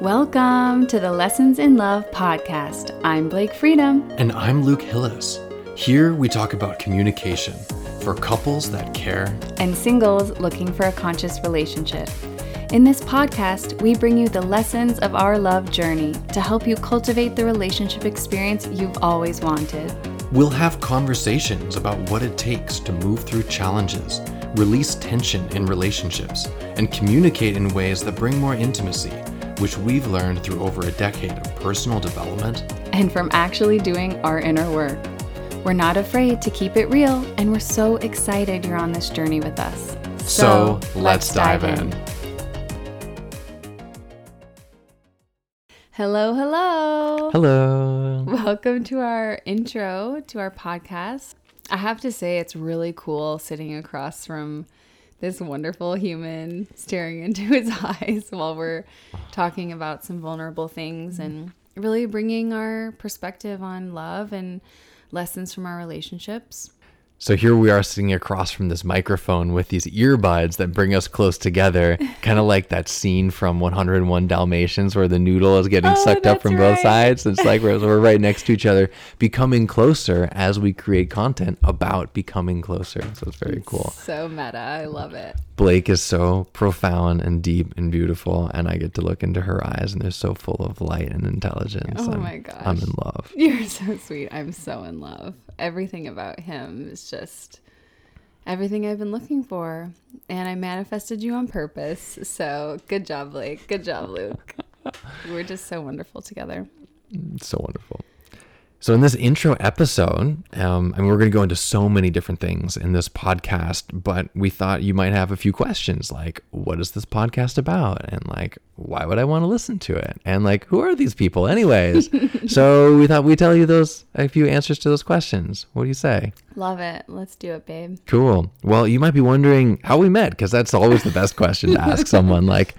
Welcome to the Lessons in Love podcast. I'm Blake Freedom. And I'm Luke Hillis. Here we talk about communication for couples that care and singles looking for a conscious relationship. In this podcast, we bring you the lessons of our love journey to help you cultivate the relationship experience you've always wanted. We'll have conversations about what it takes to move through challenges, release tension in relationships, and communicate in ways that bring more intimacy, which we've learned through over a decade of personal development and from actually doing our inner work. We're not afraid to keep it real, and we're so excited you're on this journey with us. So, let's, let's dive, dive in. in. Hello, hello. Hello. Welcome to our intro to our podcast. I have to say, it's really cool sitting across from this wonderful human staring into his eyes while we're talking about some vulnerable things and really bringing our perspective on love and lessons from our relationships. So here we are sitting across from this microphone with these earbuds that bring us close together, kind of like that scene from 101 Dalmatians where the noodle is getting oh, sucked up from right. both sides. It's like we're, we're right next to each other, becoming closer as we create content about becoming closer. So it's very cool. So meta. I love it. Blake is so profound and deep and beautiful, and I get to look into her eyes, and they're so full of light and intelligence. Oh I'm, my gosh. I'm in love. You're so sweet. I'm so in love. Everything about him is just everything I've been looking for. And I manifested you on purpose. So good job, Blake. Good job, Luke. We're just so wonderful together. So wonderful. So, in this intro episode, um, I mean, we're going to go into so many different things in this podcast, but we thought you might have a few questions like, what is this podcast about? And like, why would I want to listen to it? And like, who are these people, anyways? so, we thought we'd tell you those, a few answers to those questions. What do you say? Love it. Let's do it, babe. Cool. Well, you might be wondering how we met, because that's always the best question to ask someone like,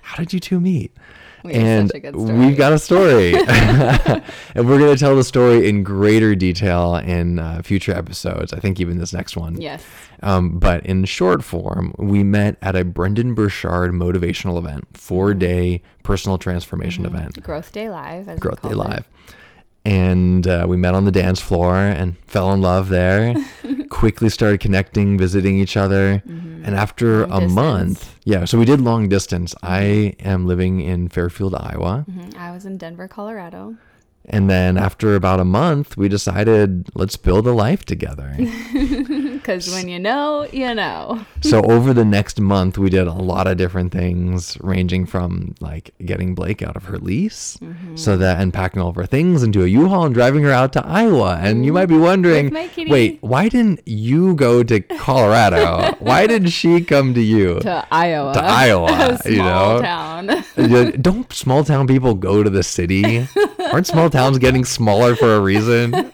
how did you two meet? We and we've got a story. and we're going to tell the story in greater detail in uh, future episodes. I think even this next one. Yes. Um, but in short form, we met at a Brendon Burchard motivational event, four mm-hmm. day personal transformation mm-hmm. event. Growth Day Live. Growth Day Live. And uh, we met on the dance floor and fell in love there. Quickly started connecting, visiting each other, mm-hmm. and after long a distance. month, yeah. So we did long distance. Mm-hmm. I am living in Fairfield, Iowa. Mm-hmm. I was in Denver, Colorado. And then after about a month, we decided let's build a life together. Because when you know, you know. so over the next month, we did a lot of different things, ranging from like getting Blake out of her lease, mm-hmm. so that and packing all of her things into a U-Haul and driving her out to Iowa. And you might be wondering, wait, why didn't you go to Colorado? why did she come to you? To Iowa. To Iowa. you know, town. Don't small town people go to the city? Aren't small towns getting smaller for a reason?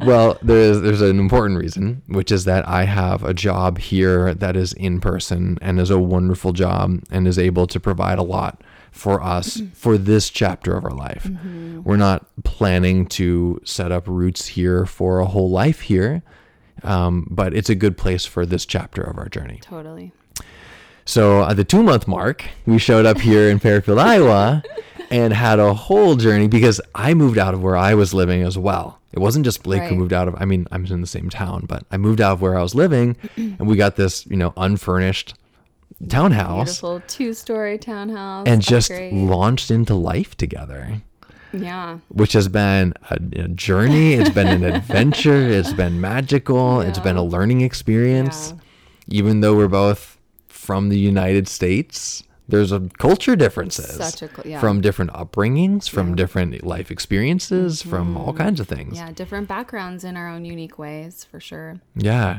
well, there's there's an important reason, which is that I have a job here that is in person and is a wonderful job and is able to provide a lot for us mm-hmm. for this chapter of our life. Mm-hmm. We're not planning to set up roots here for a whole life here, um, but it's a good place for this chapter of our journey. Totally. So at the two month mark, we showed up here in Fairfield, Iowa, and had a whole journey because I moved out of where I was living as well. It wasn't just Blake right. who moved out of, I mean, I'm in the same town, but I moved out of where I was living and we got this, you know, unfurnished townhouse. Beautiful two story townhouse. And just launched into life together. Yeah. Which has been a, a journey. It's been an adventure. It's been magical. Yeah. It's been a learning experience. Yeah. Even though we're both from the United States, there's a culture differences a, yeah. from different upbringings, from yeah. different life experiences, mm-hmm. from all kinds of things. Yeah, different backgrounds in our own unique ways, for sure. Yeah.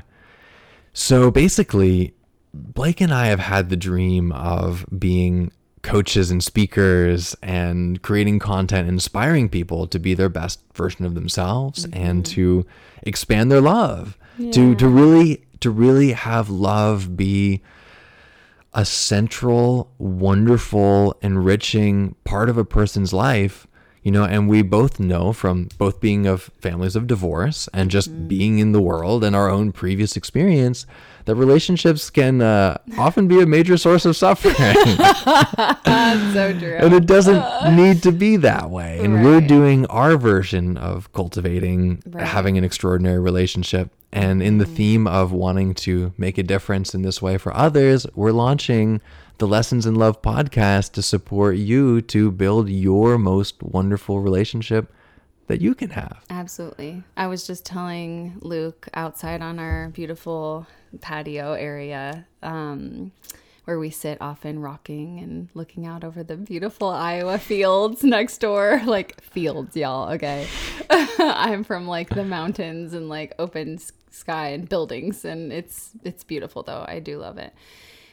So basically, Blake and I have had the dream of being coaches and speakers and creating content, inspiring people to be their best version of themselves mm-hmm. and to expand their love. Yeah. To to really to really have love be a central, wonderful, enriching part of a person's life, you know and we both know from both being of families of divorce and just being in the world and our own previous experience that relationships can uh, often be a major source of suffering. So true. and it doesn't need to be that way. And we're doing our version of cultivating Right. having an extraordinary relationship. And in the theme of wanting to make a difference in this way for others we're launching the lessons in love podcast to support you to build your most wonderful relationship that you can have Absolutely. I was just telling Luke outside on our beautiful patio area um, where we sit often rocking and looking out over the beautiful Iowa fields next door. Like fields, y'all. Okay. I'm from like the mountains and like open sky and buildings and it's it's beautiful though. I do love it.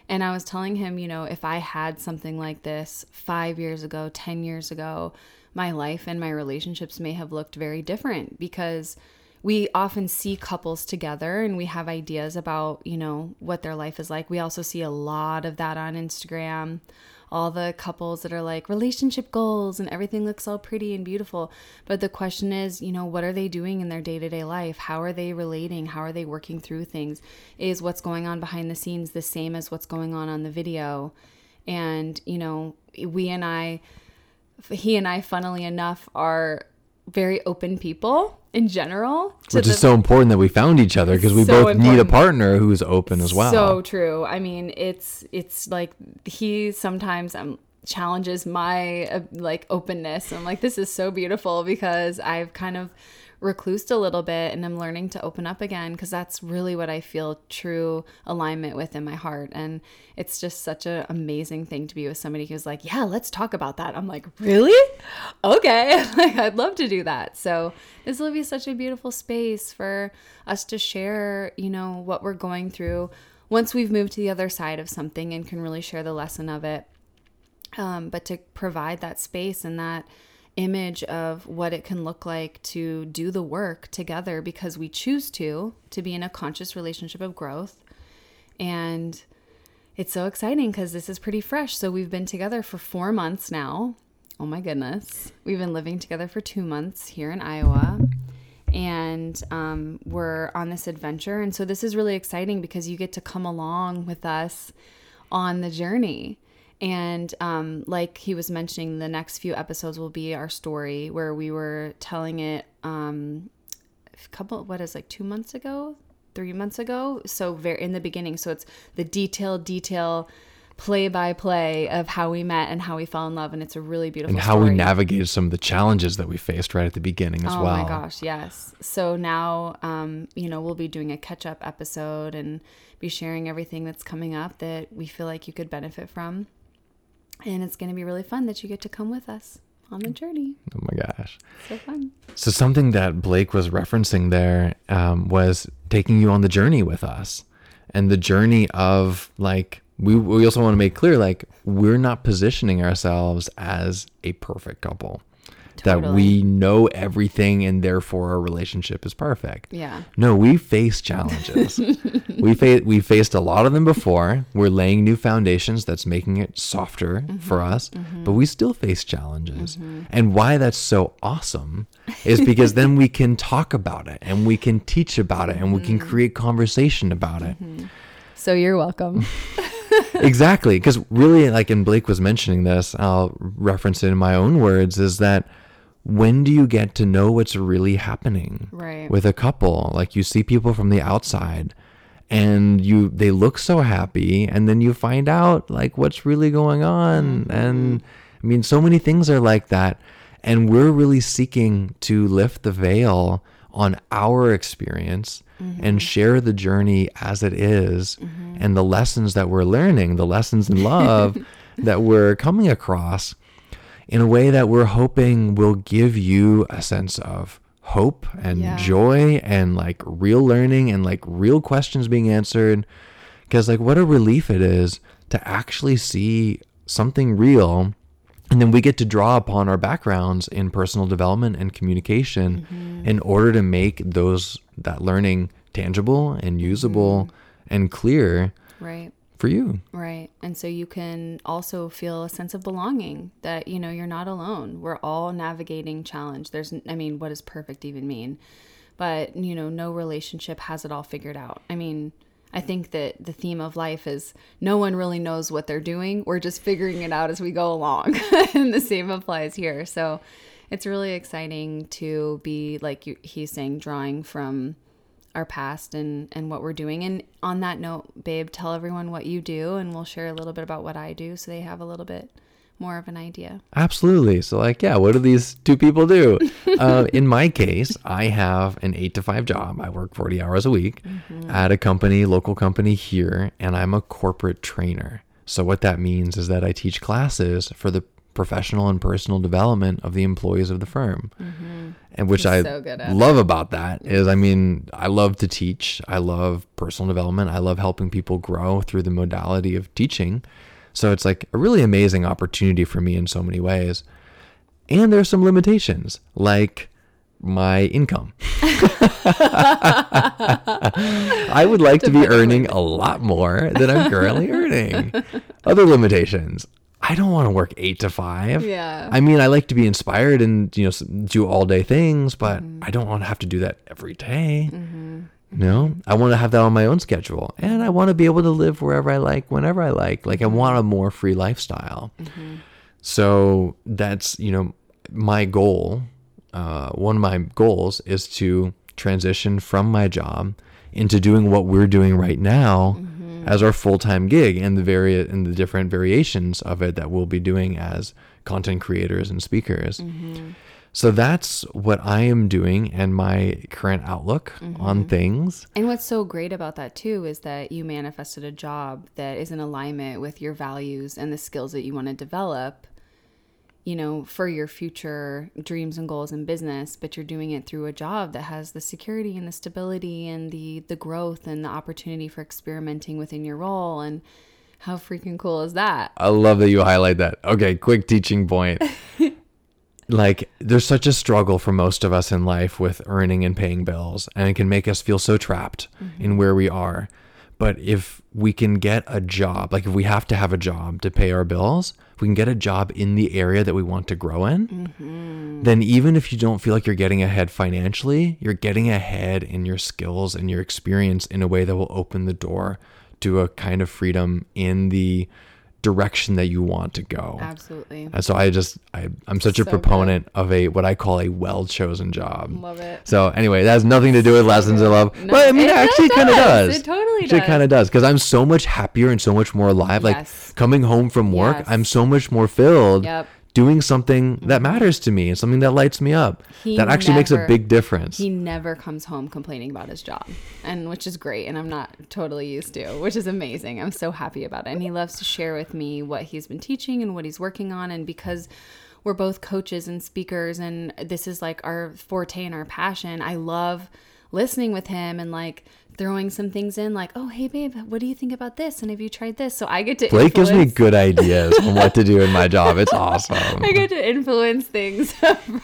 And I was telling him, you know, if I had something like this five years ago, 10 years ago, my life and my relationships may have looked very different because we often see couples together and we have ideas about, you know, what their life is like. We also see a lot of that on Instagram. All the couples that are like relationship goals and everything looks all pretty and beautiful. But the question is, you know, what are they doing in their day to day life? How are they relating? How are they working through things? Is what's going on behind the scenes the same as what's going on on the video? And, you know, we and I, he and I, funnily enough, are very open people in general. which is so important that we found each other because we so both need a partner who's open as well So true. I mean, it's it's like he sometimes um challenges my uh, like openness. I'm like, this is so beautiful because I've kind of reclused a little bit and I'm learning to open up again because that's really what I feel true alignment with in my heart. And it's just such an amazing thing to be with somebody who's like, yeah, let's talk about that. I'm like, really? Okay. like, I'd love to do that. So this will be such a beautiful space for us to share, you know, what we're going through once we've moved to the other side of something and can really share the lesson of it um, but to provide that space and that image of what it can look like to do the work together because we choose to to be in a conscious relationship of growth. And it's so exciting because this is pretty fresh. So we've been together for four months now. Oh my goodness. We've been living together for two months here in iowa. And um, we're on this adventure. And so this is really exciting because you get to come along with us on the journey and um, like he was mentioning, the next few episodes will be our story where we were telling it um, a couple, what is like two months ago, three months ago. So very in the beginning. So it's the detail, detail, play by play of how we met and how we fell in love, and it's a really beautiful. and how we navigated some of the challenges that we faced right at the beginning as Oh well. Oh my gosh, yes. So now, um, you know, we'll be doing a catch up episode and be sharing everything that's coming up that we feel like you could benefit from. And it's going to be really fun that you get to come with us on the journey. Oh my gosh. So fun. So something that Blake was referencing there um, was taking you on the journey with us, and the journey of like we we also want to make clear like we're not positioning ourselves as a perfect couple. That we know everything and therefore our relationship is perfect. Yeah. No, we face challenges. we fa- we faced a lot of them before. We're laying new foundations that's making it softer mm-hmm. for us, mm-hmm. but we still face challenges. Mm-hmm. And why that's so awesome is because then we can talk about it and we can teach about it and we can create conversation about it. So you're welcome. exactly, because really, like, and Blake was mentioning this. I'll reference it in my own words. Is that when do you get to know what's really happening Right. with a couple? Like, you see people from the outside, and you they look so happy, and then you find out like what's really going on. Mm-hmm. And I mean, so many things are like that, and we're really seeking to lift the veil on our experience and mm-hmm. share the journey as it is mm-hmm. and the lessons that we're learning, the lessons in love that we're coming across in a way that we're hoping will give you a sense of hope and Yeah. joy and like real learning and like real questions being answered. Because, like, what a relief it is to actually see something real. And then we get to draw upon our backgrounds in personal development and communication mm-hmm. in order to make those that learning tangible and usable mm-hmm. and clear right. For you. Right. And so you can also feel a sense of belonging that, you know, you're not alone. We're all navigating challenge. There's, I mean, what does perfect even mean? But, you know, no relationship has it all figured out. I mean, I think that the theme of life is no one really knows what they're doing. We're just figuring it out as we go along. and the same applies here. So it's really exciting to be, like you, he's saying, drawing from our past and and what we're doing and on that note babe tell everyone what you do and we'll share a little bit about what i do so they have a little bit more of an idea Absolutely. So, like, yeah, what do these two people do? uh, in my case, I have an eight to five job. I work 40 hours a week at a company, local company here, and I'm a corporate trainer. So, what that means is that I teach classes for the professional and personal development of the employees of the firm. And which He's I so love about that is, I mean, I love to teach. I love personal development. I love helping people grow through the modality of teaching. So it's like a really amazing opportunity for me in so many ways. And there's some limitations, like my income. I would like to be earning a lot more than I'm currently earning. Other limitations. I don't want to work eight to five. Yeah. I mean, I like to be inspired and you know do all day things, but mm-hmm. I don't want to have to do that every day. Mm-hmm. No, I want to have that on my own schedule, and I want to be able to live wherever I like, whenever I like. Like I want a mm-hmm. more free lifestyle. So that's you know my goal. Uh, one of my goals is to transition from my job into doing what we're doing right now Mm. as our full-time gig and the vari- and the different variations of it that we'll be doing as content creators and speakers. Mm-hmm. So that's what I am doing and my current outlook on mm-hmm. things. And what's so great about that too is that you manifested a job that is in alignment with your values and the skills that you want to develop, you know, for your future dreams and goals in business, but you're doing it through a job that has the security and the stability and the the growth and the opportunity for experimenting within your role and how freaking cool is that? I love that you highlight that. Okay, quick teaching point. like there's such a struggle for most of us in life with earning and paying bills and it can make us feel so trapped mm-hmm. in where we are. But if we can get a job, like if we have to have a job to pay our bills, if we can get a job in the area that we want to grow in, mm-hmm. then even if you don't feel like you're getting ahead financially, you're getting ahead in your skills and your experience in a way that will open the door to a kind of freedom in the direction that you want to go. Absolutely. And so I just I, I'm such a So proponent of a what I call a well chosen job. Love it. So anyway, that has nothing to do with lessons in love. No, but I mean, it it actually does. kind of does. It totally Actually does. It kind of does because I'm so much happier and so much more alive. Yes. Like coming home from work, Yes. I'm so much more filled. Yep. Mm-hmm. Doing something that matters to me and something that lights me up. He that actually makes a big difference. He never comes home complaining about his job, and which is great, and I'm not totally used to, which is amazing. I'm so happy about it, and he loves to share with me what he's been teaching and what he's working on, and because we're both coaches and speakers, and this is like our forte and our passion. I love listening with him and like throwing some things in, like, "Oh, hey, babe, what do you think about this? And have you tried this?" So I get to Blake gives me good ideas on what to do in my job. It's awesome. I get to influence things,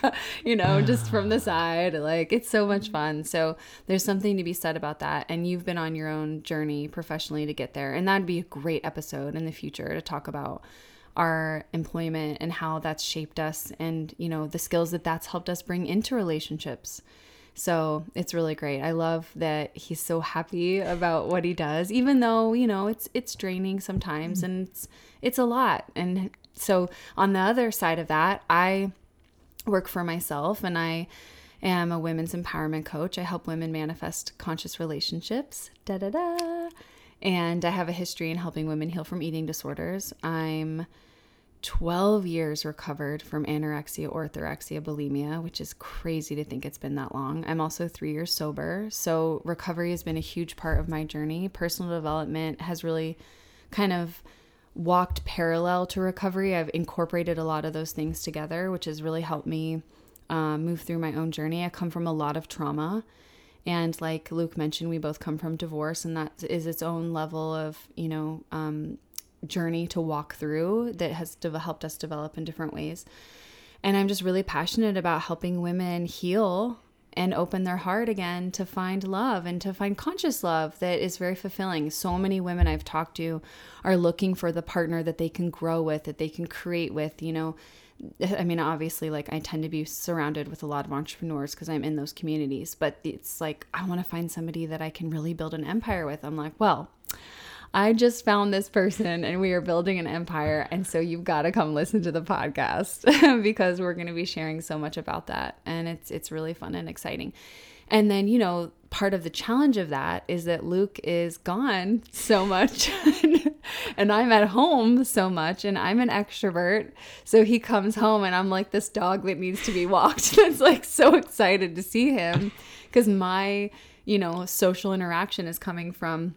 you know, just from the side. Like it's so much fun. So there's something to be said about that. And you've been on your own journey professionally to get there. And that'd be a great episode in the future to talk about our employment and how that's shaped us and, you know, the skills that that's helped us bring into relationships. So it's really great. I love that he's so happy about what he does, even though you know it's it's draining sometimes mm-hmm. and it's it's a lot. And so on the other side of that, I work for myself and I am a women's empowerment coach. I help women manifest conscious relationships. Da da da. And I have a history in helping women heal from eating disorders. I'm 12 years recovered from anorexia, orthorexia, bulimia, which is crazy to think it's been that long. I'm also three years sober. So, recovery has been a huge part of my journey. Personal development has really kind of walked parallel to recovery. I've incorporated a lot of those things together, which has really helped me um, move through my own journey. I come from a lot of trauma. And like Luke mentioned, we both come from divorce, and that is its own level of, you know, um, journey to walk through that has de- helped us develop in different ways. And I'm just really passionate about helping women heal and open their heart again to find love and to find conscious love that is very fulfilling. So many women I've talked to are looking for the partner that they can grow with, that they can create with, you know. I mean, obviously, like I tend to be surrounded with a lot of entrepreneurs because I'm in those communities, but it's like I want to find somebody that I can really build an empire with. I'm like, well, I just found this person and we are building an empire. And so you've got to come listen to the podcast because we're going to be sharing so much about that. And it's, it's really fun and exciting. And then, you know, part of the challenge of that is that Luke is gone so much and I'm at home so much and I'm an extrovert. So he comes home and I'm like this dog that needs to be walked. That's like so excited to see him because my, you know, social interaction is coming from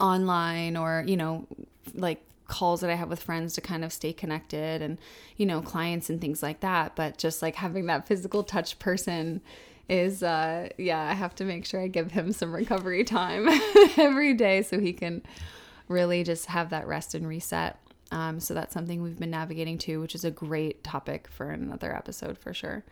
online or, you know, like calls that I have with friends to kind of stay connected and, you know, clients and things like that. But just like having that physical touch person is, uh, yeah, I have to make sure I give him some recovery time every day so he can really just have that rest and reset. Um, so that's something we've been navigating too, which is a great topic for another episode for sure.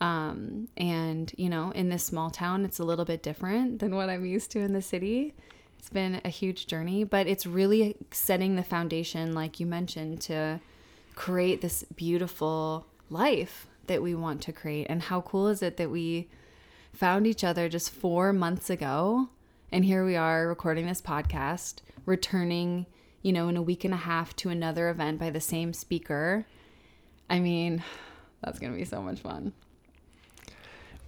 Um, and you know, in this small town, it's a little bit different than what I'm used to in the city. It's been a huge journey, but it's really setting the foundation, like you mentioned, to create this beautiful life that we want to create. And how cool is it that we found each other just four months ago? And here we are recording this podcast, returning, you know, in a week and a half to another event by the same speaker. I mean, that's going to be so much fun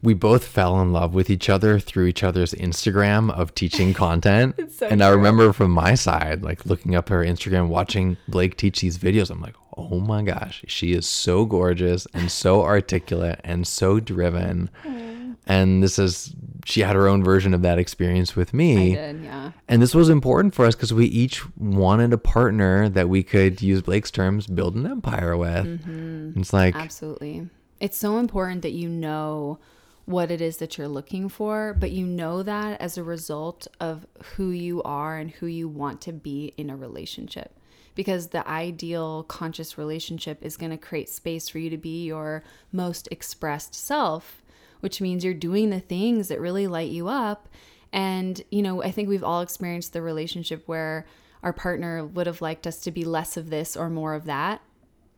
we both fell in love with each other through each other's Instagram of teaching content. so and true. I remember from my side, like looking up her Instagram, watching Blake teach these videos. I'm like, oh my gosh, she is so gorgeous and so articulate and so driven. Mm. And this is, she had her own version of that experience with me. I did, yeah. And this was important for us because we each wanted a partner that we could use Blake's terms, build an empire with. Mm-hmm. It's like, absolutely. It's so important that you know what it is that you're looking for, but you know that as a result of who you are and who you want to be in a relationship. Because the ideal conscious relationship is going to create space for you to be your most expressed self, which means you're doing the things that really light you up. And, you know, I think we've all experienced the relationship where our partner would have liked us to be less of this or more of that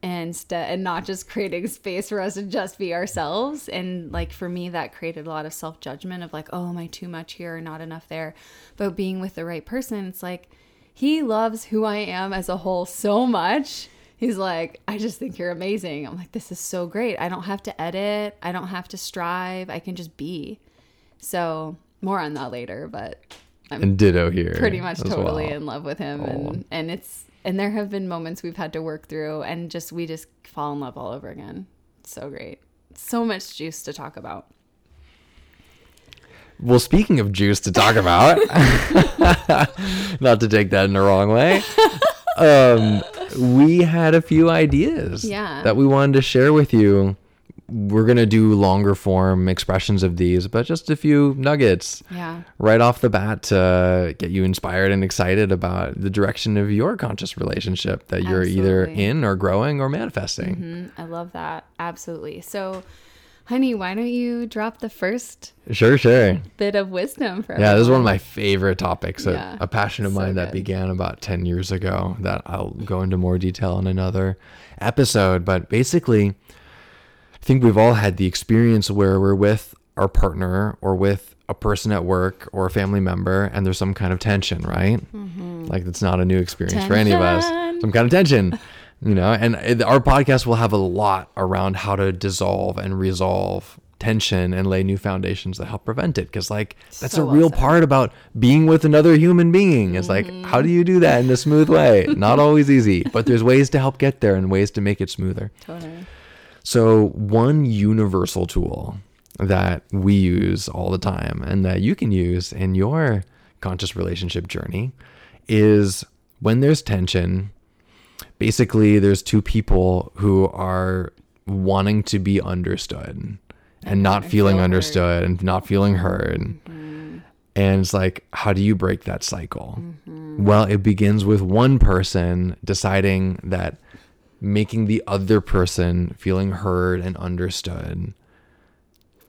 and st- and not just creating space for us to just be ourselves. And like for me that created a lot of self-judgment of like oh am i too much here or not enough there? But being with the right person it's like he loves who i am as a whole so much. He's like i just think you're amazing. I'm like this is so great. I don't have to edit. I don't have to strive. I can just be. So more on that later but i'm and ditto here pretty much totally well. in love with him and and it's and there have been moments we've had to work through and just we just fall in love all over again. So great. So much juice to talk about. Well speaking of juice to talk about not to take that in the wrong way um, we had a few ideas yeah. that we wanted to share with you we're going to do longer form expressions of these, but just a few nuggets yeah. right off the bat to get you inspired and excited about the direction of your conscious relationship that you're Absolutely. either in or growing or manifesting. Mm-hmm. I love that. Absolutely. So, honey, why don't you drop the first sure, sure bit of wisdom for us? Yeah, this is one of my favorite topics, yeah. a, a, passion of so mine good. that began about 10 years ago that I'll go into more detail in another episode. But basically, think we've all had the experience where we're with our partner or with a person at work or a family member and there's some kind of tension, right? Mm-hmm. Like it's not a new experience tension. for any of us. Some kind of tension, you know, and our podcast will have a lot around how to dissolve and resolve tension and lay new foundations that help prevent it because like that's so a real awesome. part about being with another human being it's mm-hmm. like how do you do that in a smooth way not always easy but there's ways to help get there and ways to make it smoother totally. So, one universal tool that we use all the time and that you can use in your conscious relationship journey is when there's tension, basically, there's two people who are wanting to be understood and not feeling understood and not feeling heard. Mm-hmm. And it's like, how do you break that cycle? Mm-hmm. Well, it begins with one person deciding that making the other person feeling heard and understood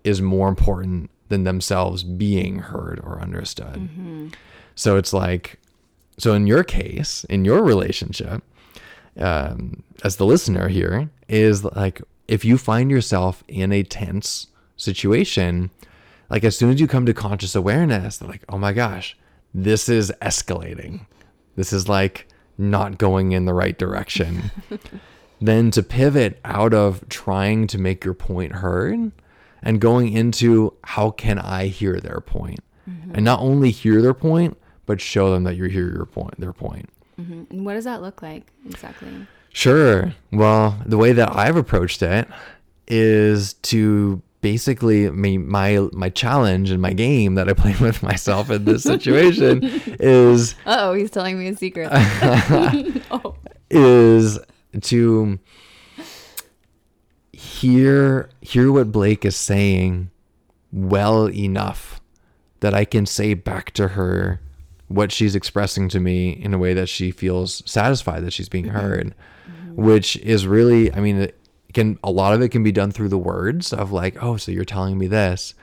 is more important than themselves being heard or understood. So it's like, so in your case, in your relationship, um, as the listener here, is like if you find yourself in a tense situation, like as soon as you come to conscious awareness, like, oh my gosh, this is escalating. This is like not going in the right direction. then to pivot out of trying to make your point heard and going into how can I hear their point? And not only hear their point, but show them that you hear your point, their point. Mhm. And what does that look like exactly? Sure. Well, the way that I've approached it is to basically my my my challenge and my game that I play with myself in this situation is Uh oh, he's telling me a secret. oh. is to hear hear what Blake is saying well enough that I can say back to her what she's expressing to me in a way that she feels satisfied that she's being heard which is really I mean can a lot of it can be done through the words of like oh so you're telling me this.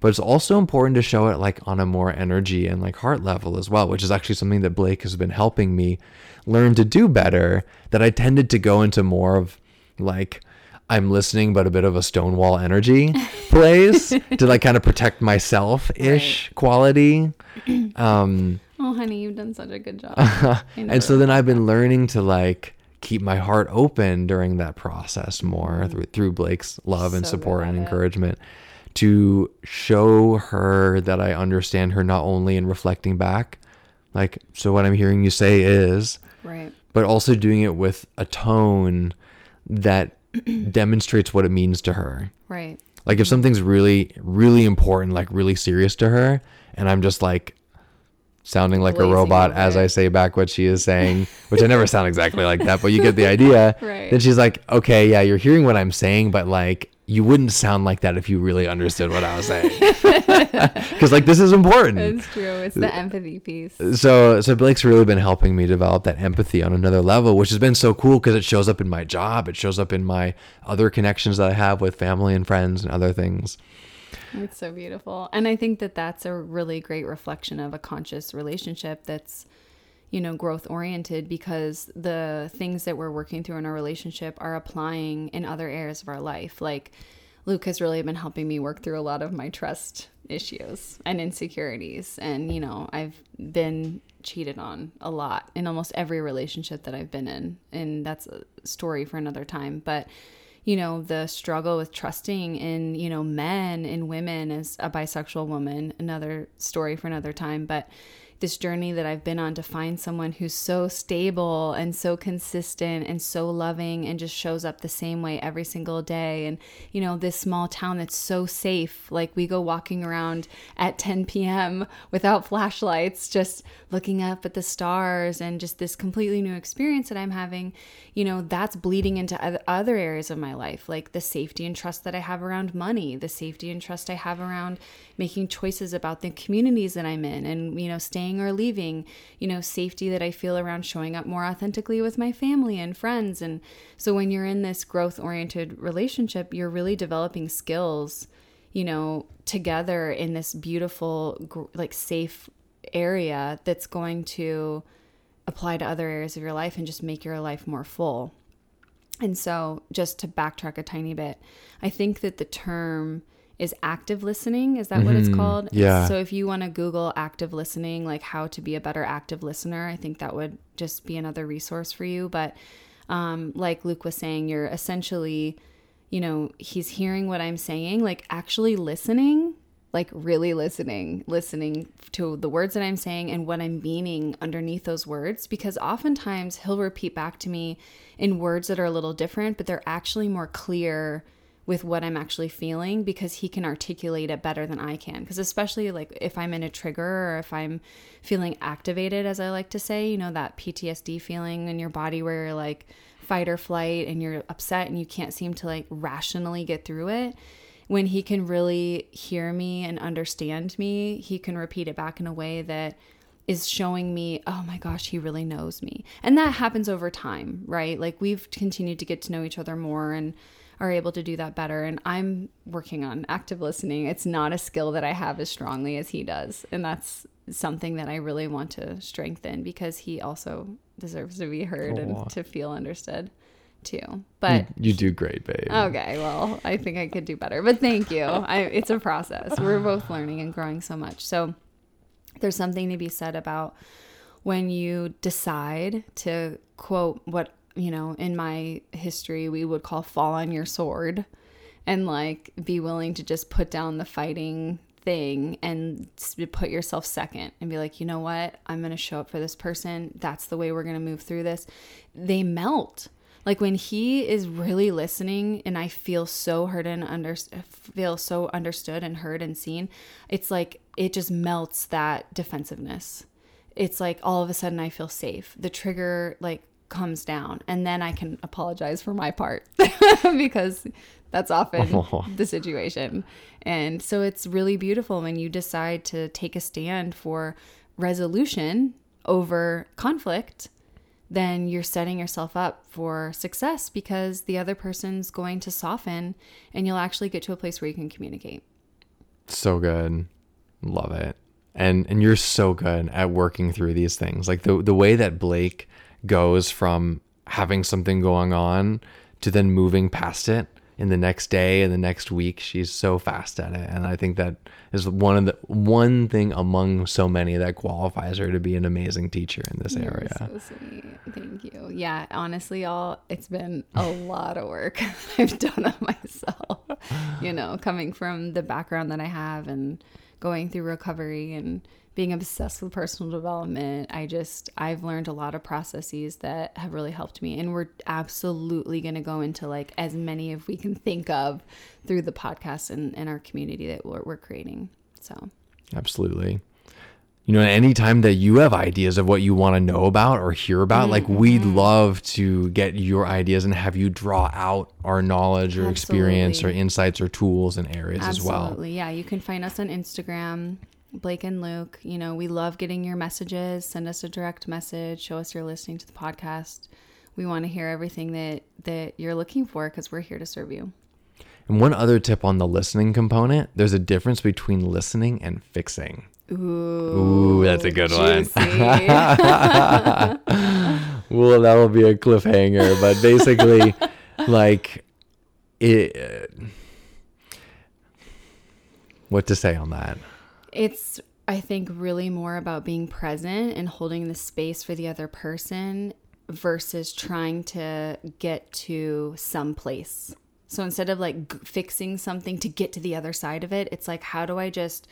But it's also important to show it like on a more energy and like heart level as well which is actually something that Blake has been helping me learn to do better that I tended to go into more of like I'm listening but a bit of a stonewall energy place to like kind of protect myself ish quality. Um oh, honey, you've done such a good job. And so then I've been learning to like keep my heart open during that process more mm-hmm. through, through Blake's love and. So good support and it. encouragement to show her that I understand her not only in reflecting back, like, so what I'm hearing you say is, right. but also doing it with a tone that demonstrates what it means to her. Right. Like if something's really, really important, like really serious to her, and I'm just like sounding like Glazing a robot as. I say back what she is saying, which I never sound exactly like that, but you get the idea. Right. Then she's like, okay, yeah, you're hearing what I'm saying, but like you wouldn't sound like that if you really understood what I was saying. Because like this is important. It's true. It's the empathy piece. So so Blake's really been helping me develop that empathy on another level, which has been so cool because it shows up in my job, it shows up in my other connections that I have with family and friends and other things. It's so beautiful. And I think that that's a really great reflection of a conscious relationship that's, you know, growth oriented because the things that we're working through in our relationship are applying in other areas of our life. Like Luke has really been helping me work through a lot of my trust issues and insecurities. And, you know, I've been cheated on a lot in almost every relationship that I've been in. And that's a story for another time. But, you know, the struggle with trusting in, you know, men and women as a bisexual woman, another story for another time. But this journey that I've been on to find someone who's so stable and so consistent and so loving and just shows up the same way every single day. And, you know, this small town that's so safe. Like we go walking around at 10 p.m. without flashlights, just looking up at the stars and just this completely new experience that I'm having, you know, that's bleeding into other areas of my life, like the safety and trust that I have around money, the safety and trust I have around making choices about the communities that I'm in and, you know, staying or leaving, you know, safety that I feel around showing up more authentically with my family and friends. And so when you're in this growth oriented relationship, you're really developing skills, you know, together in this beautiful, like safe area that's going to apply to other areas of your life and just make your life more full. And so, just to backtrack a tiny bit, I think that the term is active listening. Is that what it's called? yeah. So, if you want to Google active listening, like how to be a better active listener, I think that would just be another resource for you. But, um, like Luke was saying, you're essentially, you know, he's hearing what I'm saying, like actually listening, like really listening, listening to the words that I'm saying and what I'm meaning underneath those words. Because oftentimes he'll repeat back to me in words that are a little different, but they're actually more clear with what I'm actually feeling because he can articulate it better than I can. Because especially like if I'm in a trigger or if I'm feeling activated, as I like to say, you know, that PTSD feeling in your body where you're like fight or flight and you're upset and you can't seem to like rationally get through it. When he can really hear me and understand me, he can repeat it back in a way that is showing me, oh my gosh, he really knows me. And that happens over time, right? Like we've continued to get to know each other more and are able to do that better. And I'm working on active listening. It's not a skill that I have as strongly as he does. And that's something that I really want to strengthen because he also deserves to be heard Aw. and to feel understood too. But You do great, babe. Okay, well, I think I could do better, but thank you. I, it's a process. We're both learning and growing so much. So there's something to be said about when you decide to quote what, you know, in my history we would call fall on your sword and like be willing to just put down the fighting thing and put yourself second and be like, you know what? I'm going to show up for this person. That's the way we're going to move through this. They melt. Like when he is really listening and I feel so heard and under feel so understood and heard and seen, it's like it just melts that defensiveness. It's like all of a sudden I feel safe. The trigger like comes down and then I can apologize for my part because that's often the situation. And so it's really beautiful when you decide to take a stand for resolution over conflict, then you're setting yourself up for success because the other person's going to soften and you'll actually get to a place where you can communicate. so good love it and and you're so good at working through these things like the the way that blake goes from having something going on to then moving past it in the next day and the next week she's so fast at it and i think that is one of the one thing among so many that qualifies her to be an amazing teacher in this You're area so sweet. Thank you. Yeah, honestly, y'all, it's been a lot of work I've done on myself. You know, coming from the background that I have and going through recovery and being obsessed with personal development, I just I've learned a lot of processes that have really helped me. And we're absolutely going to go into like as many if we can think of through the podcast and, and our community that we're, we're creating. So Absolutely. You know, anytime that you have ideas of what you want to know about or hear about, like mm-hmm. we'd love to get your ideas and have you draw out our knowledge or experience or insights or tools and areas as well. Absolutely. Yeah. You can find us on Instagram, Blake and Luke. You know, we love getting your messages. Send us a direct message. Show us you're listening to the podcast. We want to hear everything that that you're looking for because we're here to serve you. And one other tip on the listening component, there's a difference between listening and fixing. Ooh, Ooh, that's a good one. Well, that will be a cliffhanger, but basically, like, it. Uh, what to say on that? It's I think really more about being present and holding the space for the other person versus trying to get to some place. So instead of like fixing something to get to the other side of it, it's like how do I just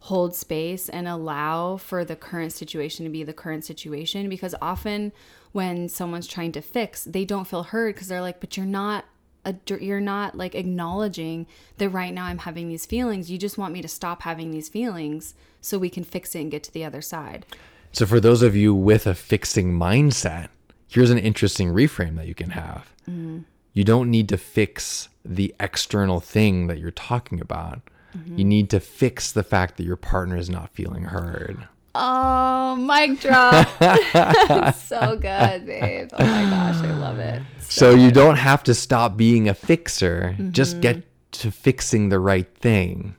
hold space and allow for the current situation to be the current situation because often when someone's trying to fix, they don't feel heard because they're like, "But you're not ad- you're not like acknowledging that right now I'm having these feelings. You just want me to stop having these feelings so we can fix it and get to the other side. So, for those of you with a fixing mindset, here's an interesting reframe that you can have. Mm-hmm. You don't need to fix the external thing that you're talking about. Mm-hmm. You need to fix the fact that your partner is not feeling heard. Oh, mic drop. so good, babe. Oh my gosh, I love it. So, you don't have to stop being a fixer, just mm-hmm. get to fixing the right thing.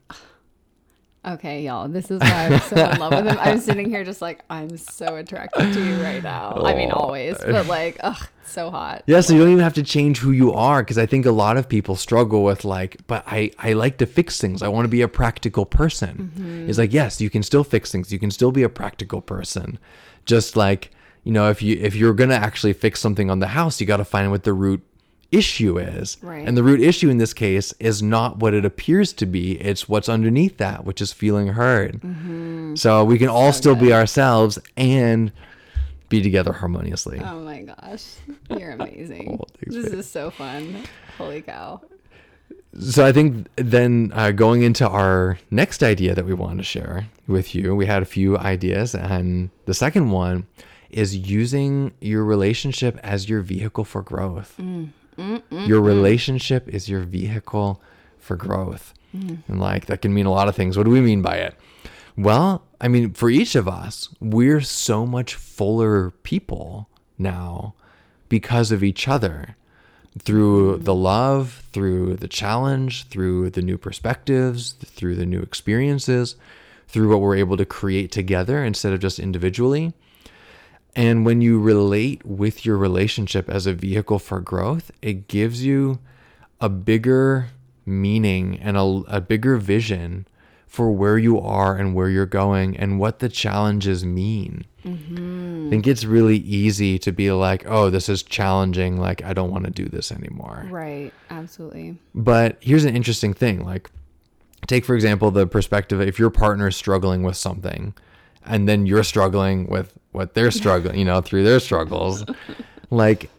Okay, y'all, this is why I'm so in love with him. I'm sitting here just like, I'm so attracted to you right now. I mean, oh. always, but like, ugh, so hot. Yeah, so you don't even have to change who you are because I think a lot of people struggle with like, but I I like to fix things. I want to be a practical person. Mm-hmm. It's like, yes, you can still fix things. You can still be a practical person. Just like, you know, if you if you're going to actually fix something on the house, you got to find what the root issue is. Right. And the root issue in this case is not what it appears to be. It's what's underneath that, which is feeling heard. So we can all still be ourselves and be together harmoniously. Oh my gosh, you're amazing. Oh, thanks, this babe. is so fun. Holy cow. So I think then uh, going into our next idea that we want to share with you, we had a few ideas, and the second one is using your relationship as your vehicle for growth. Your relationship is your vehicle for growth, mm. and like that can mean a lot of things. What do we mean by it? Well, I mean, for each of us, we're so much fuller people now because of each other through mm. the love, through the challenge, through the new perspectives, through the new experiences, through what we're able to create together instead of just individually. And when you relate with your relationship as a vehicle for growth, it gives you a bigger meaning and a, a bigger vision for where you are and where you're going and what the challenges mean. Mm-hmm. I think it's really easy to be like, oh, this is challenging. Like, I don't want to do this anymore. Right. Absolutely. But here's an interesting thing. Like, take, for example, the perspective if your partner is struggling with something and then you're struggling with what they're struggling, you know, through their struggles, like,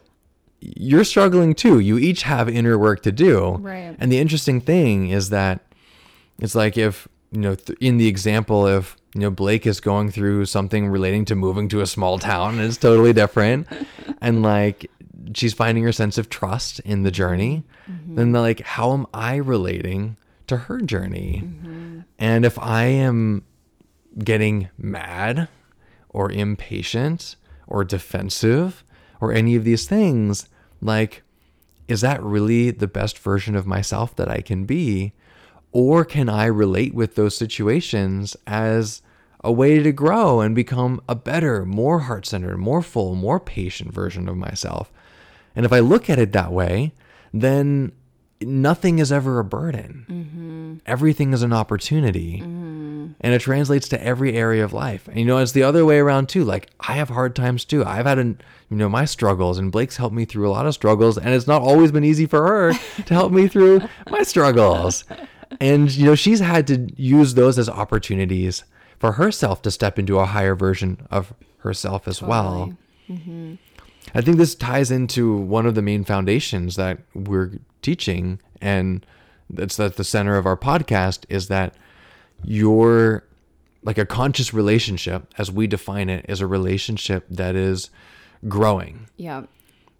you're struggling too. You each have inner work to do. Right. And the interesting thing is that it's like if, you know, th- in the example, if, you know, Blake is going through something relating to moving to a small town and it's totally different. and like she's finding her sense of trust in the journey, mm-hmm. then like, how am I relating to her journey? Mm-hmm. And if I am getting mad or impatient or defensive or any of these things, like, is that really the best version of myself that I can be? Or can I relate with those situations as a way to grow and become a better, more heart centered, more full, more patient version of myself? And if I look at it that way, then nothing is ever a burden. Mm-hmm. Everything is an opportunity. Mm-hmm. And it translates to every area of life. And you know, it's the other way around too. Like I have hard times too. I've had an you know, my struggles and Blake's helped me through a lot of struggles and it's not always been easy for her to help me through my struggles. And you know, she's had to use those as opportunities for herself to step into a higher version of herself as totally. well. Mm-hmm. I think this ties into one of the main foundations that we're teaching, and that's at the center of our podcast is that your like a conscious relationship, as we define it, is a relationship that is growing. Yeah.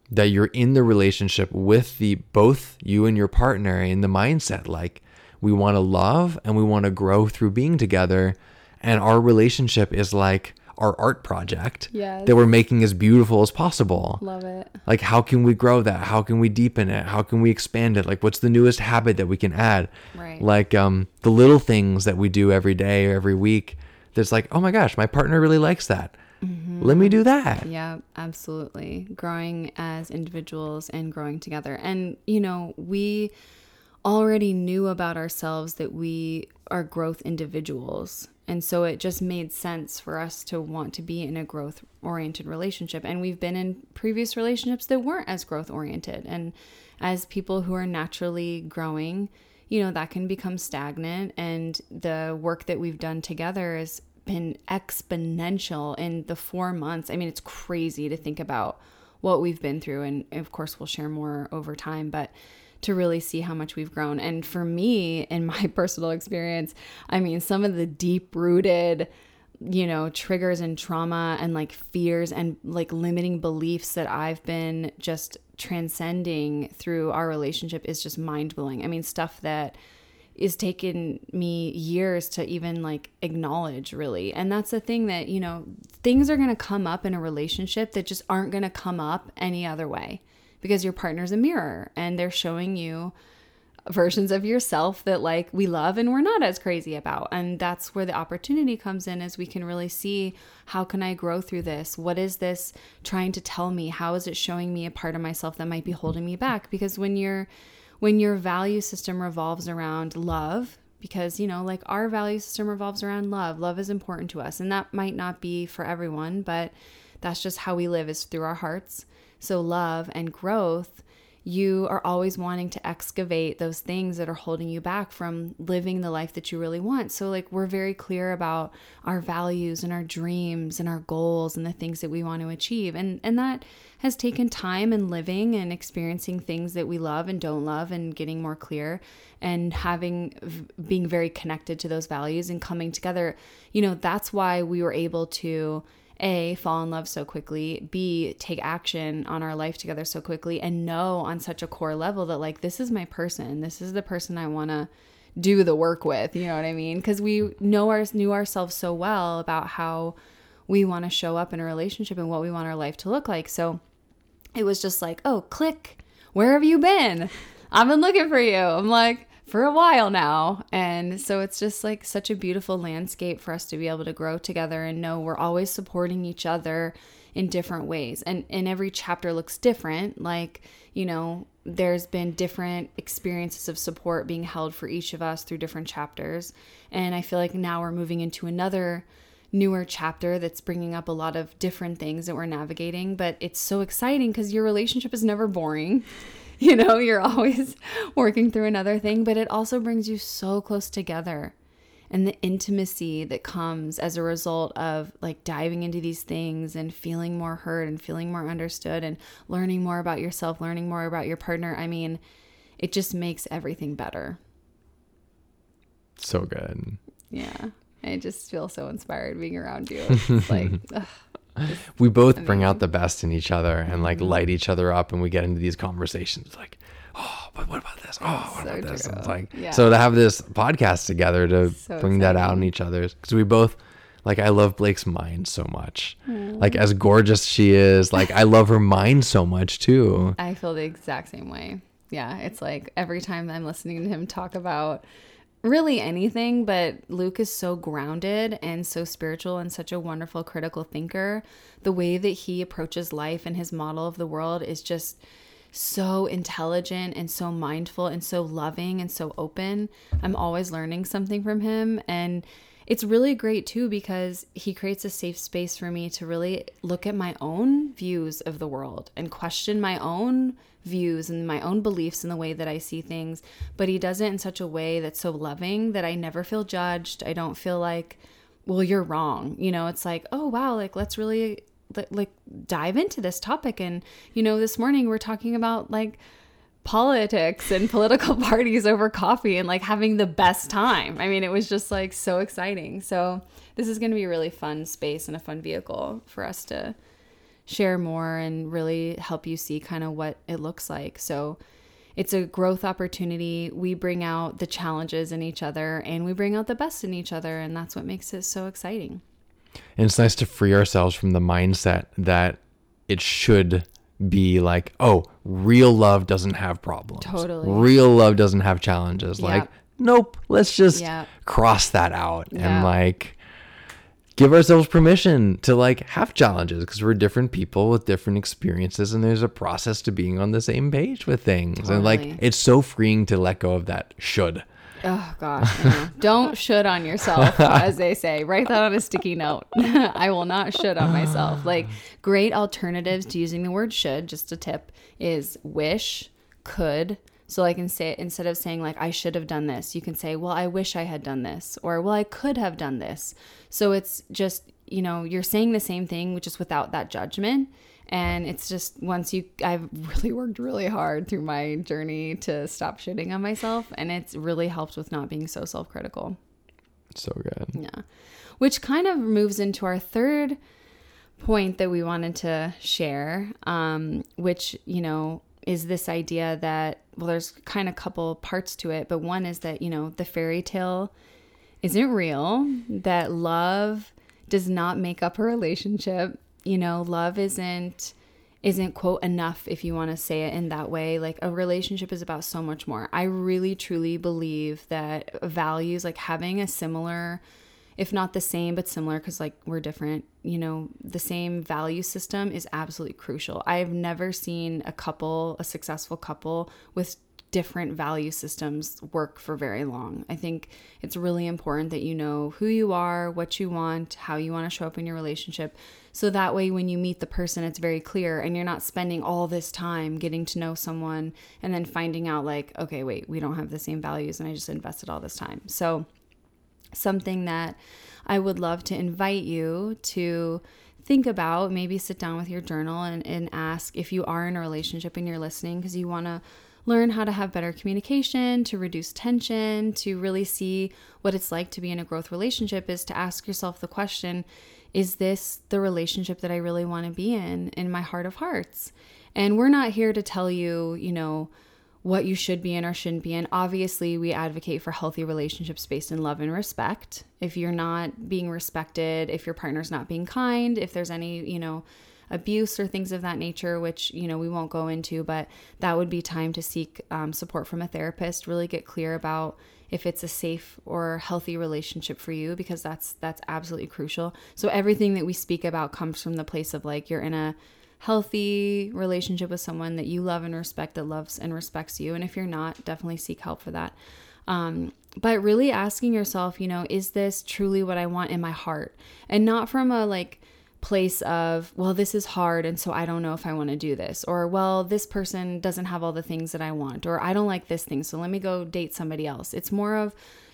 That you're in the relationship with the both you and your partner in the mindset like we want to love and we want to grow through being together. And our relationship is like our art project yes. that we're making as beautiful as possible. Love it. Like, how can we grow that? How can we deepen it? How can we expand it? Like, what's the newest habit that we can add? Right. Like, um, the little things that we do every day or every week. That's like, oh my gosh, my partner really likes that. Mm-hmm. Let me do that. Yeah, absolutely. Growing as individuals and growing together. And, you know, we already knew about ourselves that we are growth individuals. And so it just made sense for us to want to be in a growth oriented relationship. And we've been in previous relationships that weren't as growth oriented. And as people who are naturally growing, you know, that can become stagnant. And the work that we've done together has been exponential in the four months. I mean, it's crazy to think about what we've been through. And of course, we'll share more over time. But to really see how much we've grown. And for me, in my personal experience, I mean, some of the deep rooted, you know, triggers and trauma and like fears and like limiting beliefs that I've been just transcending through our relationship is just mind blowing. I mean, stuff that is taken me years to even like acknowledge really and that's the thing that you know things are going to come up in a relationship that just aren't going to come up any other way because your partner's a mirror and they're showing you versions of yourself that like we love and we're not as crazy about. And that's where the opportunity comes in as we can really see how can i grow through this? What is this trying to tell me? How is it showing me a part of myself that might be holding me back? Because when you're when your value system revolves around love because you know like our value system revolves around love. Love is important to us and that might not be for everyone but that's just how we live is through our hearts so, love and growth, you are always wanting to excavate those things that are holding you back from living the life that you really want. So, like, we're very clear about our values and our dreams and our goals and the things that we want to achieve. And, and that has taken time and living and experiencing things that we love and don't love and getting more clear and having being very connected to those values and coming together. You know, that's why we were able to a, fall in love so quickly, B, take action on our life together so quickly, and know on such a core level that, like, this is my person. This is the person I want to do the work with. You know what I mean? Because we know our, knew ourselves so well about how we want to show up in a relationship and what we want our life to look like. So it was just like, oh, click. Where have you been? I've been looking for you. I'm like, for a while now. And so it's just like such a beautiful landscape for us to be able to grow together and know we're always supporting each other in different ways. And and every chapter looks different. Like, you know, there's been different experiences of support being held for each of us through different chapters. And I feel like now we're moving into another newer chapter that's bringing up a lot of different things that we're navigating, but it's so exciting because your relationship is never boring. You know, you're always working through another thing, but it also brings you so close together and the intimacy that comes as a result of like diving into these things and feeling more heard and feeling more understood and learning more about yourself, learning more about your partner. I mean, it just makes everything better. So good. Yeah. I just feel so inspired being around you. It's like, ugh, we both bring out the best in each other and like mm-hmm. light each other up and we get into these conversations like oh but what about this? Oh what So about this? It's like Yeah. so to have this podcast together to So bring that out in each other's because we both like i love blake's mind so much. Mm. Like as gorgeous she is like i love her mind so much too. I feel the exact same way. Yeah, it's like every time I'm listening to him talk about really anything, but Luke is so grounded and so spiritual and such a wonderful critical thinker. The way that he approaches life and his model of the world is just so intelligent and so mindful and so loving and so open. I'm always learning something from him and it's really great too because he creates a safe space for me to really look at my own views of the world and question my own views and my own beliefs and the way that I see things. But he does it in such a way that's so loving that I never feel judged. I don't feel like, well, you're wrong. You know, it's like, oh, wow, like let's really like, dive into this topic. And, you know, this morning we're talking about like, politics and political parties over coffee and like having the best time. I mean, it was just like so exciting. So, this is going to be a really fun space and a fun vehicle for us to share more and really help you see kind of what it looks like. So, it's a growth opportunity. We bring out the challenges in each other and we bring out the best in each other. And that's what makes it so exciting. and it's nice to free ourselves from the mindset that it should be like oh real love doesn't have problems Totally. real love doesn't have challenges like nope let's just Yep. cross that out Yeah. and like give ourselves permission to like have challenges because we're different people with different experiences and there's a process to being on the same page with things and like it's so freeing to let go of that should Oh gosh, know. don't should on yourself, as they say. Write that on a sticky note. I will not should on myself. Like great alternatives to using the word should. Just a tip is wish, could. So I can say instead of saying like I should have done this, you can say, well, I wish I had done this, or well, I could have done this. So it's just you know you're saying the same thing, just without that judgment. And it's just once you, I've really worked really hard through my journey to stop shitting on myself. And it's really helped with not being so self critical. so good Yeah. Which kind of moves into our third point that we wanted to share, um, which, you know, is this idea that, well, there's kind of a couple parts to it, but one is that, you know, the fairy tale isn't real, that love does not make up a relationship. You know, love isn't isn't quote enough if you want to say it in that way. Like a relationship is about so much more. I really truly believe that values like having a similar if not the same but similar because like we're different you know the same value system is absolutely crucial. I've never seen a couple a successful couple with different value systems work for very long. I think it's really important that you know who you are, what you want, how you want to show up in your relationship. So that way, when you meet the person, it's very clear and you're not spending all this time getting to know someone and then finding out, like, okay, wait, we don't have the same values and I just invested all this time. So, something that I would love to invite you to think about maybe sit down with your journal and, and ask if you are in a relationship and you're listening because you want to learn how to have better communication to reduce tension to really see what it's like to be in a growth relationship is to ask yourself the question is this the relationship that i really want to be in in my heart of hearts and we're not here to tell you you know what you should be in or shouldn't be in. Obviously, we advocate for healthy relationships based in love and respect. If you're not being respected, if your partner's not being kind, if there's any, you know, abuse or things of that nature, which, you know, we won't go into, but that would be time to seek um, support from a therapist, really get clear about if it's a safe or healthy relationship for you because that's that's absolutely crucial. So everything that we speak about comes from the place of like you're in a healthy relationship with someone that you love and respect that loves and respects you and if you're not, definitely seek help for that. Um, but really asking yourself, you know, is this truly what I want in my heart? And not from a like place of, well, this is hard and so I don't know if I want to do this or well, this person doesn't have all the things that I want or I don't like this thing, so let me go date somebody else. It's more of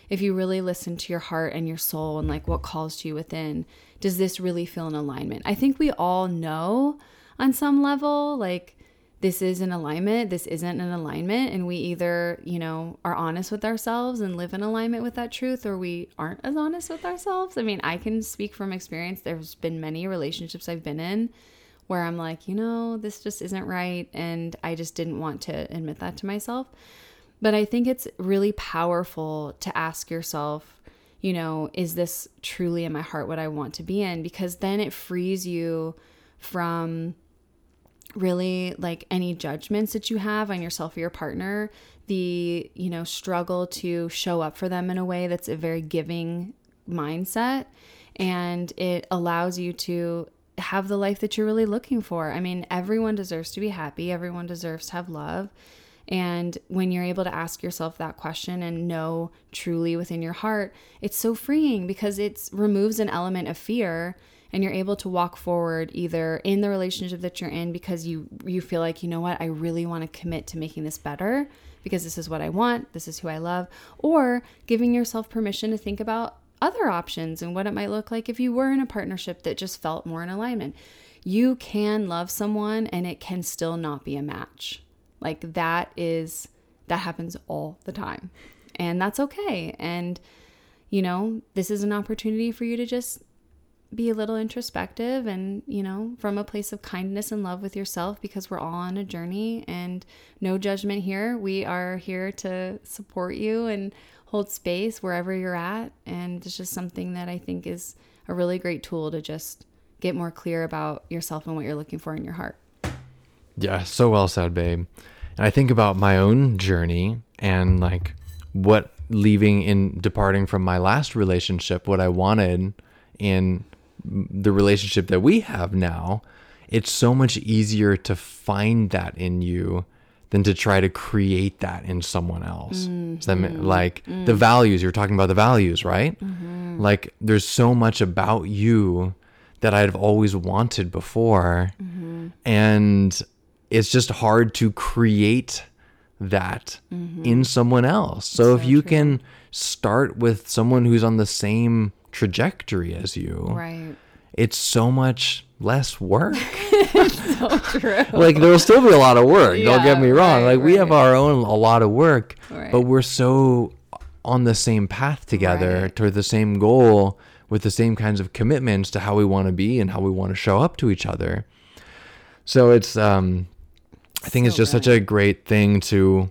if you really listen to your heart and your soul and like what calls to you within, does this really feel in alignment? I think we all know on some level like this is an alignment, this isn't an alignment. And we either, you know, are honest with ourselves and live in alignment with that truth, or we aren't as honest with ourselves. I mean, I can speak from experience. There's been many relationships I've been in where I'm like, you know, this just isn't right. And I just didn't want to admit that to myself. But I think it's really powerful to ask yourself, you know, is this truly in my heart what I want to be in? Because then it frees you from really like any judgments that you have on yourself or your partner the you know struggle to show up for them in a way that's a very giving mindset. And it allows you to have the life that you're really looking for. I mean everyone deserves to be happy. Everyone deserves to have love. And when you're able to ask yourself that question and know truly within your heart it's so freeing because it removes an element of fear and you're able to walk forward either in the relationship that you're in because you you feel like you know what I really want to commit to making this better because this is what I want, this is who I love, or giving yourself permission to think about other options and what it might look like if you were in a partnership that just felt more in alignment. You can love someone and it can still not be a match. Like that is that happens all the time. And that's okay. And you know, this is an opportunity for you to just be a little introspective and, you know, from a place of kindness and love with yourself because we're all on a journey and no judgment here. We are here to support you and hold space wherever you're at. And it's just something that I think is a really great tool to just get more clear about yourself and what you're looking for in your heart. Yeah, so well said, babe. And I think about my own journey and like what leaving in departing from my last relationship, what I wanted in the relationship that we have now, it's so much easier to find that in you than to try to create that in someone else. Mm-hmm. So that, like mm-hmm. the values, you're talking about the values, right? Mm-hmm. Like there's so much about you that I've always wanted before. Mm-hmm. And it's just hard to create that mm-hmm. in someone else. So, so if you true. can start with someone who's on the same trajectory as you. Right. It's so much less work. so true. like there'll still be a lot of work. Yeah, don't get me wrong. Right, like we have our own a lot of work, right. but we're so on the same path together toward the same goal with the same kinds of commitments to how we want to be and how we want to show up to each other. So it's um I think so it's just good. such a great thing to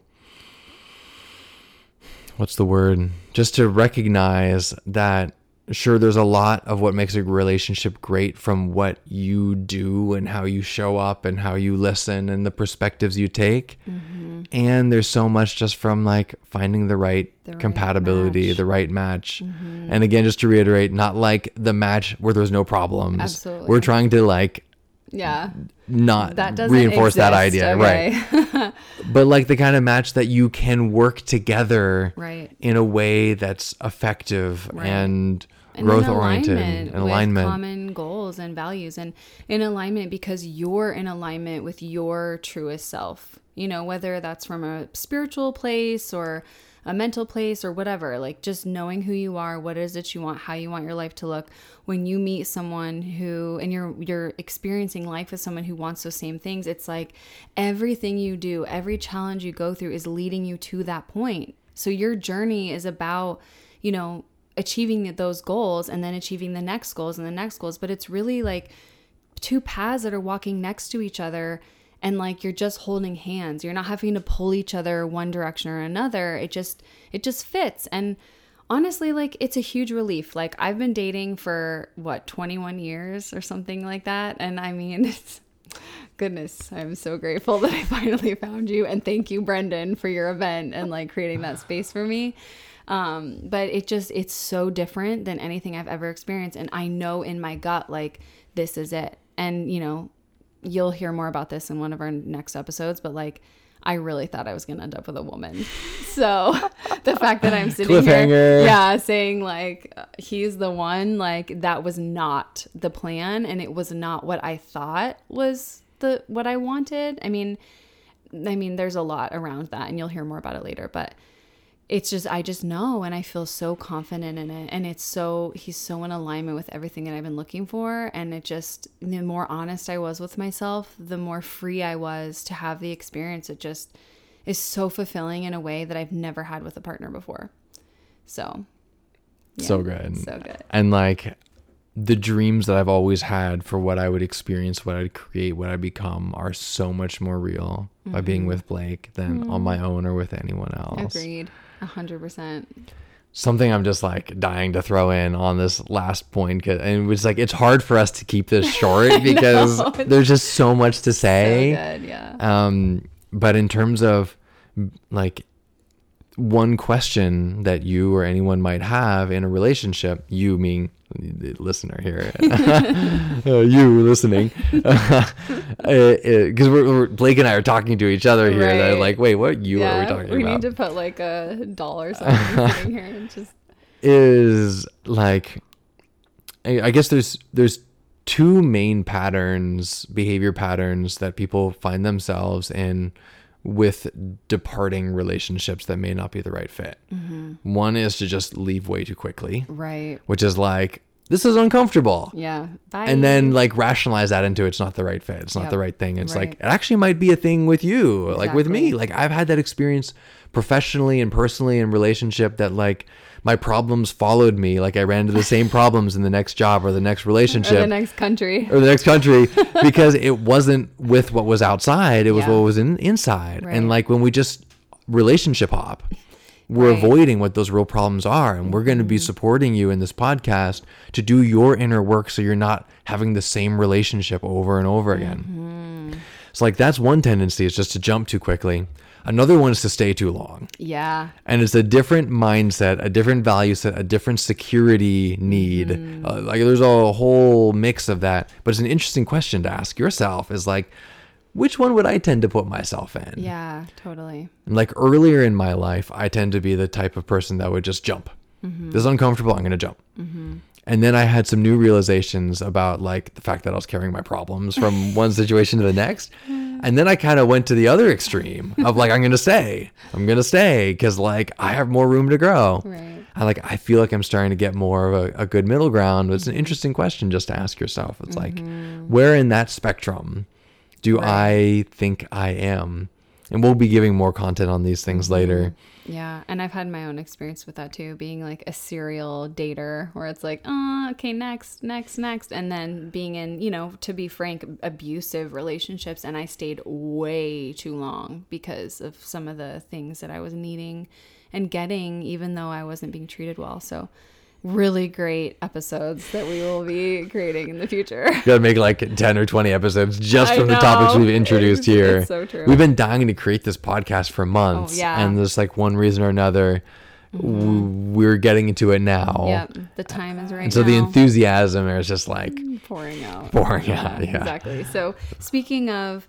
what's the word? Just to recognize that sure there's a lot of what makes a relationship great from what you do and how you show up and how you listen and the perspectives you take mm-hmm. and there's so much just from like finding the right the compatibility right the right match mm-hmm. and again just to reiterate not like the match where there's no problems Absolutely. we're trying to like yeah not that reinforce exist. that idea okay. right but like the kind of match that you can work together right in a way that's effective right. and growth oriented and alignment. common goals and values and in alignment because you're in alignment with your truest self you know whether that's from a spiritual place or a mental place or whatever like just knowing who you are what is it you want how you want your life to look. When you meet someone who and you're you're experiencing life with someone who wants those same things it's like everything you do every challenge you go through is leading you to that point. So your journey is about you know achieving those goals and then achieving the next goals and the next goals but it's really like two paths that are walking next to each other and like you're just holding hands you're not having to pull each other one direction or another it just it just fits and honestly, like it's a huge relief. Like I've been dating for what, 21 years or something like that. And I mean, it's, goodness, I'm so grateful that I finally found you. And thank you, Brendon, for your event and like creating that space for me. Um, but it just, it's so different than anything I've ever experienced. And I know in my gut, like, this is it. And, you know, you'll hear more about this in one of our next episodes, but like, I really thought I was going to end up with a woman. So the fact that I'm sitting here, yeah, saying like he's the one, like that was not the plan, and it was not what I thought was the what I wanted. I mean, I mean, there's a lot around that, and you'll hear more about it later, but it's just I just know and I feel so confident in it and it's so he's so in alignment with everything that I've been looking for and it just the more honest I was with myself the more free I was to have the experience it just is so fulfilling in a way that I've never had with a partner before so yeah, so good so good and like the dreams that I've always had for what I would experience, what I'd create, what I'd become are so much more real mm-hmm. by being mm-hmm. with Blake than mm-hmm. on my own or with anyone else. Agreed. A hundred percent. Something I'm just like dying to throw in on this last point, cause, and it was like it's hard for us to keep this short because there's just so much to say. So good, yeah. Um, but in terms of like one question that you or anyone might have in a relationship, you mean the listener here, uh, you listening, because uh, uh, we're, we're, Blake and I are talking to each other here. Right. That like, wait, what you yeah, are we talking we about? We need to put like a dollar sign sitting here and just is like, I guess there's there's two main patterns, behavior patterns that people find themselves in with departing relationships that may not be the right fit. Mm-hmm. One is to just leave way too quickly. Right. Which is like, this is uncomfortable. Yeah. Bye. And then like rationalize that into it's not the right fit. It's not yep. the right thing. It's right. like, it actually might be a thing with you, exactly. like with me. Like I've had that experience professionally and personally in relationship that like, my problems followed me. Like I ran into the same problems in the next job or the next relationship or the next country or the next country because it wasn't with what was outside. It was yeah. what was in inside. Right. And like when we just relationship hop, we're right. avoiding what those real problems are. And we're going to be mm-hmm. supporting you in this podcast to do your inner work so you're not having the same relationship over and over again. Mm-hmm. So like that's one tendency is just to jump too quickly. Another one is to stay too long. Yeah. And it's a different mindset, a different value set, a different security need. Mm. Uh, like there's a whole mix of that. But it's an interesting question to ask yourself is like, which one would I tend to put myself in? Yeah, totally. And like earlier in my life, I tend to be the type of person that would just jump. Mm-hmm. This is uncomfortable. I'm going to jump. Mm-hmm. And then I had some new realizations about like the fact that I was carrying my problems from one situation to the next. And then I kind of went to the other extreme of like, I'm going to stay. I'm going to stay because like I have more room to grow. Right. I like, I feel like I'm starting to get more of a, a good middle ground. It's an mm-hmm. interesting question just to ask yourself. It's mm-hmm. like, where in that spectrum do right. I think I am? And we'll be giving more content on these things mm-hmm. later. Yeah, and I've had my own experience with that too, being like a serial dater where it's like, oh, okay, next, next, next. And then being in, you know, to be frank, abusive relationships. And I stayed way too long because of some of the things that I was needing and getting, even though I wasn't being treated well. So, really great episodes that we will be creating in the future. gotta make like 10 or 20 episodes just from the topics we've introduced it's, here. It's so true. We've been dying to create this podcast for months. Oh, yeah. And there's like one reason or another. Mm-hmm. We're getting into it now. Yep, the time is right. And so now. the enthusiasm is just like pouring out. Pouring out, yeah. Exactly. So speaking of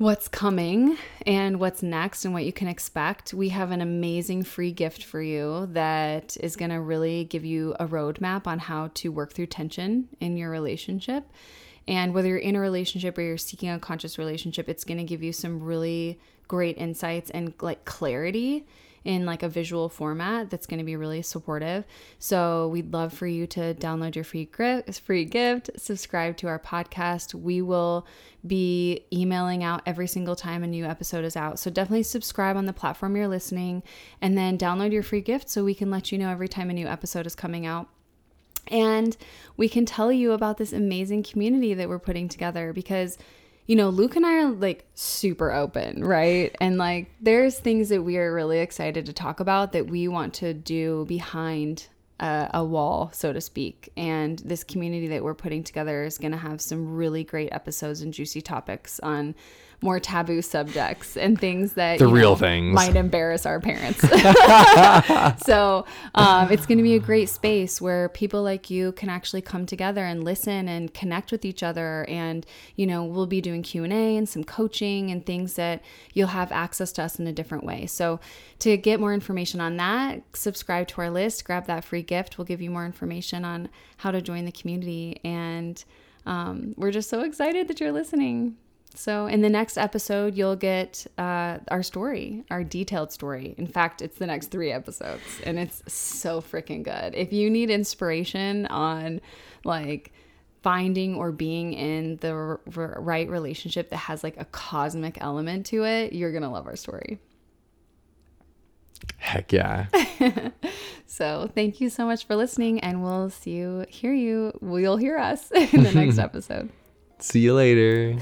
what's coming and what's next and what you can expect, we have an amazing free gift for you that is going to really give you a roadmap on how to work through tension in your relationship. And whether you're in a relationship or you're seeking a conscious relationship, it's going to give you some really great insights and like clarity in like a visual format that's going to be really supportive. So we'd love for you to download your free gift, free gift, subscribe to our podcast. We will be emailing out every single time a new episode is out. So definitely subscribe on the platform you're listening and then download your free gift so we can let you know every time a new episode is coming out. And we can tell you about this amazing community that we're putting together because you know, Luke and I are like super open, right? And like there's things that we are really excited to talk about that we want to do behind a, a wall, so to speak. And this community that we're putting together is going to have some really great episodes and juicy topics on more taboo subjects and things that The real know, things. might embarrass our parents. so um, it's going to be a great space where people like you can actually come together and listen and connect with each other. And you know, we'll be doing Q and A and some coaching and things that you'll have access to us in a different way. So to get more information on that, subscribe to our list, grab that free gift. We'll give you more information on how to join the community and. Um, we're just so excited that you're listening. So, in the next episode, you'll get uh, our story, our detailed story. In fact, it's the next three episodes, and it's so freaking good. If you need inspiration on like finding or being in the r- r- right relationship that has like a cosmic element to it, you're going to love our story. Heck yeah. So, thank you so much for listening, and we'll see you, hear you, we'll hear us in the next episode. See you later.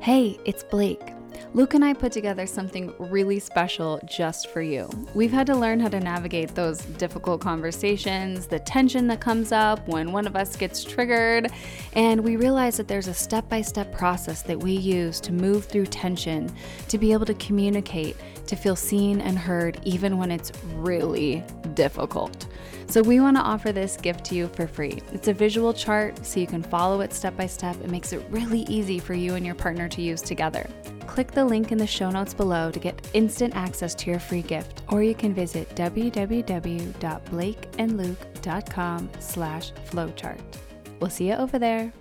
Hey, it's Blake. Luke and I put together something really special just for you. We've had to learn how to navigate those difficult conversations, the tension that comes up when one of us gets triggered, and we realize that there's a step by step process that we use to move through tension, to be able to communicate, to feel seen and heard, even when it's really difficult. So, we want to offer this gift to you for free. It's a visual chart so you can follow it step by step. It makes it really easy for you and your partner to use together. Click the link in the show notes below to get instant access to your free gift, or you can visit www.blakeandluke.com slash flowchart. We'll see you over there.